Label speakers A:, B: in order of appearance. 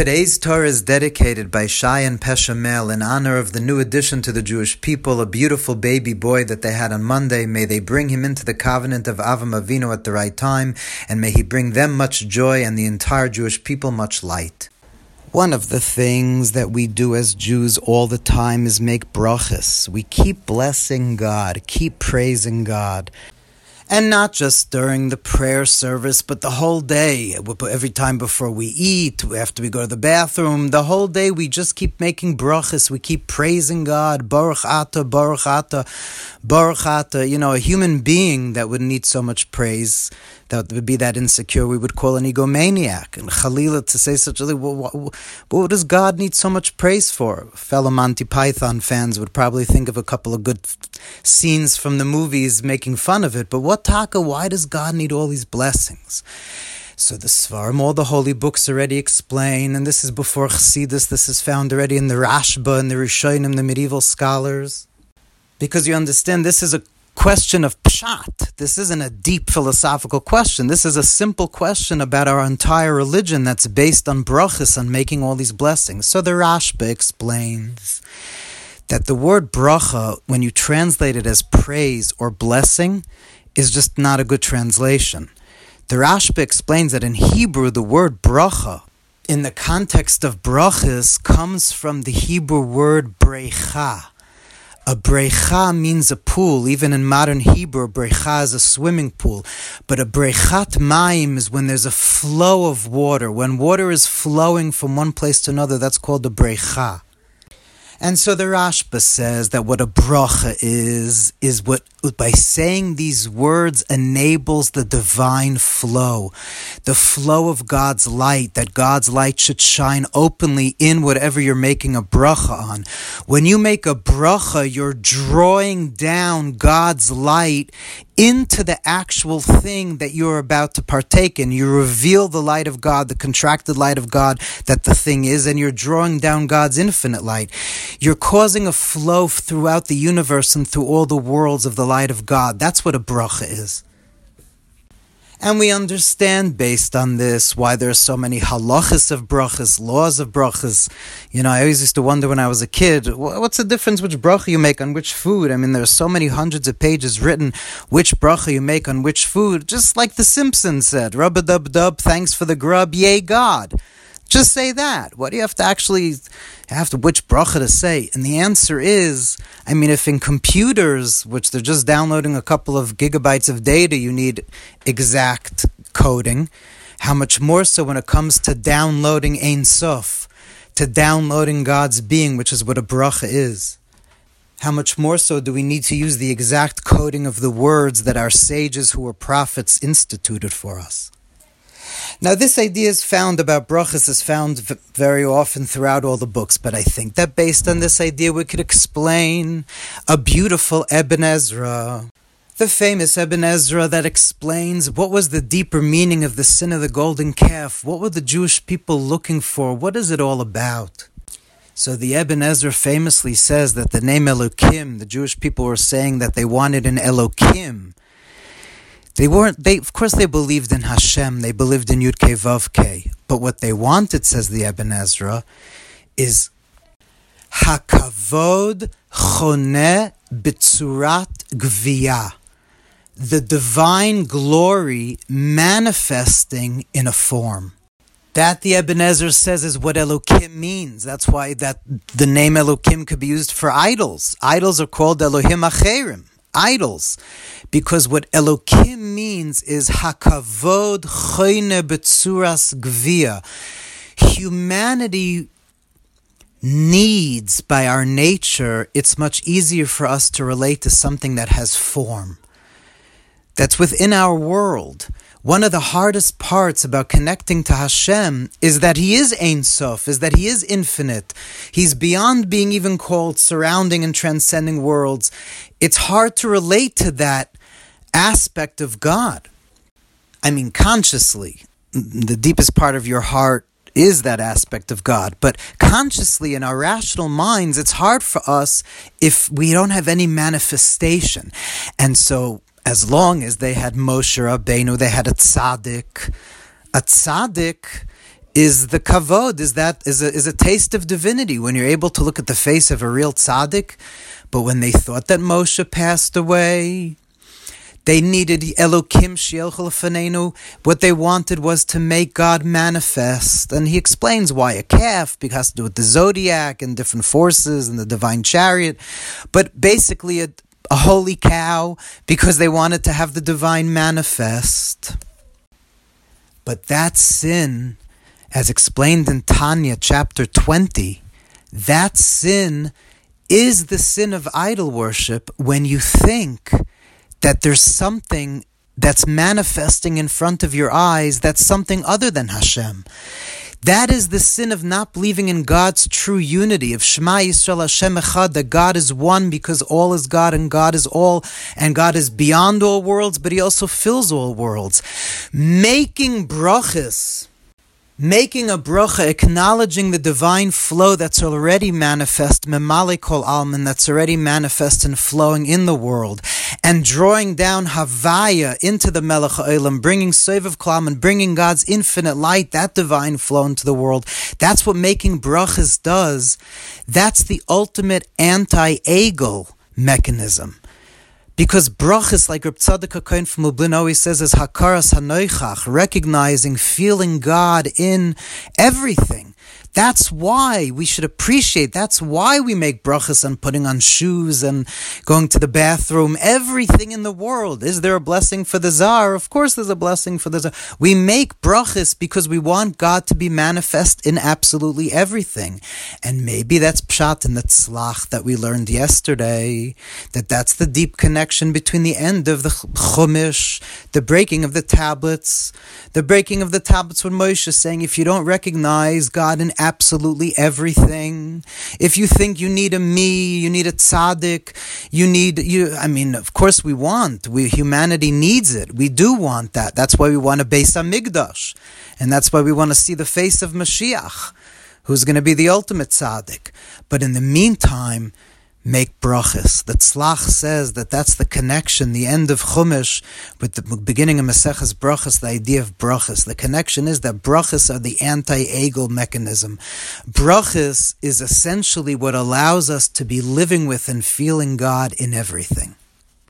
A: Today's Torah is dedicated by Shai and Peshamel in honor of the new addition to the Jewish people, a beautiful baby boy that they had on Monday. May they bring him into the covenant of Avraham Avinu at the right time, and may he bring them much joy and the entire Jewish people much light. One of the things that we do as Jews all the time is make brachas. We keep blessing God, keep praising God. And not just during the prayer service, but the whole day. Every time before we eat, after we go to the bathroom, the whole day we just keep making brachas. We keep praising God. Baruch Ata, Baruch Ata, Baruch Ata. You know, a human being that would need so much praise, that would be that insecure, we would call an egomaniac. And Khalila to say such a thing, what, what, what does God need so much praise for? Fellow Monty Python fans would probably think of a couple of good scenes from the movies making fun of it, but what Taka, why does God need all these blessings? So the Svarim, all the holy books already explain, and this is before Chassidus, this is found already in the Rashba and the Rishonim, the medieval scholars. Because you understand, this is a question of pshat. This isn't a deep philosophical question. This is a simple question about our entire religion that's based on brachas, and making all these blessings. So the Rashba explains that the word bracha, when you translate it as praise or blessing, is just not a good translation. The Rashba explains that in Hebrew, the word bracha, in the context of brachas, comes from the Hebrew word brecha. A brecha means a pool. Even in modern Hebrew, brecha is a swimming pool. But a brechat maim is when there's a flow of water. When water is flowing from one place to another, that's called a brecha. And so the Rashba says that what a bracha is, is what by saying these words enables the divine flow, the flow of God's light, that God's light should shine openly in whatever you're making a bracha on. When you make a bracha, you're drawing down God's light into the actual thing that you're about to partake in. You reveal the light of God, the contracted light of God that the thing is, and you're drawing down God's infinite light. You're causing a flow throughout the universe and through all the worlds of the light of God. That's what a bracha is. And we understand based on this why there are so many halachas of brachas, laws of brachas. You know, I always used to wonder when I was a kid, what's the difference which bracha you make on which food? I mean, there are so many hundreds of pages written which bracha you make on which food, just like the Simpsons said, rub a dub dub, thanks for the grub, yay God. Just say that. What do you have to actually have to which bracha to say? And the answer is, I mean, if in computers, which they're just downloading a couple of gigabytes of data, you need exact coding. How much more so when it comes to downloading Ein Sof, to downloading God's being, which is what a bracha is. How much more so do we need to use the exact coding of the words that our sages who were prophets instituted for us? Now, this idea is found about brachas is found v- very often throughout all the books, but I think that based on this idea, we could explain a beautiful Ibn Ezra. The famous Ibn Ezra that explains what was the deeper meaning of the sin of the golden calf. What were the Jewish people looking for? What is it all about? So the Ibn Ezra famously says that the name Elokim, the Jewish people were saying that they wanted an Elokim, they weren't. They of course they believed in Hashem. They believed in Yud. But what they wanted, says the Ibn Ezra, is Hakavod Chone Bitzurat Gvia. The divine glory manifesting in a form. That the Ibn Ezra says is what Elokim means. That's why that the name Elokim could be used for idols. Idols are called Elohim Acherim idols. Because what Elokim means is Hakavod Choyne Betsuras Gvia. Humanity needs, by our nature, it's much easier for us to relate to something that has form, that's within our world. One of the hardest parts about connecting to Hashem is that He is Ein Sof, is that He is infinite. He's beyond being even called surrounding and transcending worlds. It's hard to relate to that aspect of God. I mean, consciously, the deepest part of your heart is that aspect of God. But consciously, in our rational minds, it's hard for us if we don't have any manifestation. And so, as long as they had Moshe Rabbeinu, they had a tzaddik. A tzaddik is the kavod, is that is a, is a taste of divinity when you're able to look at the face of a real tzaddik. But when they thought that Moshe passed away, they needed Elokim Shielchel What they wanted was to make God manifest. And he explains why a calf, because it has to do with the zodiac and different forces and the divine chariot. But basically, a, a holy cow, because they wanted to have the divine manifest. But that sin as explained in Tanya chapter 20, that sin is the sin of idol worship when you think that there's something that's manifesting in front of your eyes that's something other than Hashem. That is the sin of not believing in God's true unity, of Shema Yisrael Hashem Echad, that God is one because all is God and God is all, and God is beyond all worlds, but He also fills all worlds. Making brachas making a bracha, acknowledging the divine flow that's already manifest, memale kol alman, that's already manifest and flowing in the world, and drawing down Havaya into the Melech Ha'olam, bringing Sevav Klam and bringing God's infinite light, that divine flow into the world. That's what making brachas does. That's the ultimate anti-egel mechanism. Because brachas, like Reb Tzadok HaKohen from Lublin always says, is hakaras hanoichach, recognizing, feeling God in everything. That's why we should appreciate. That's why we make brachas on putting on shoes and going to the bathroom. Everything in the world. Is there a blessing for the czar? Of course, there's a blessing for the czar. We make brachas because we want God to be manifest in absolutely everything. And maybe that's pshat in the tzlach that we learned yesterday. That that's the deep connection between the end of the chumash, the breaking of the tablets, the breaking of the tablets when Moshe is saying, if you don't recognize God in absolutely everything. If you think you need a me, you need a tzaddik, you need you. I mean, of course, we want. We humanity needs it. We do want that. That's why we want a Beis Hamikdash, and that's why we want to see the face of Mashiach, who's going to be the ultimate tzaddik. But in the meantime make brachas. The Tzlach says that that's the connection, the end of Chumash with the beginning of Maseches brachas, the idea of brachas. The connection is that brachas are the anti-egel mechanism. Brachas is essentially what allows us to be living with and feeling God in everything.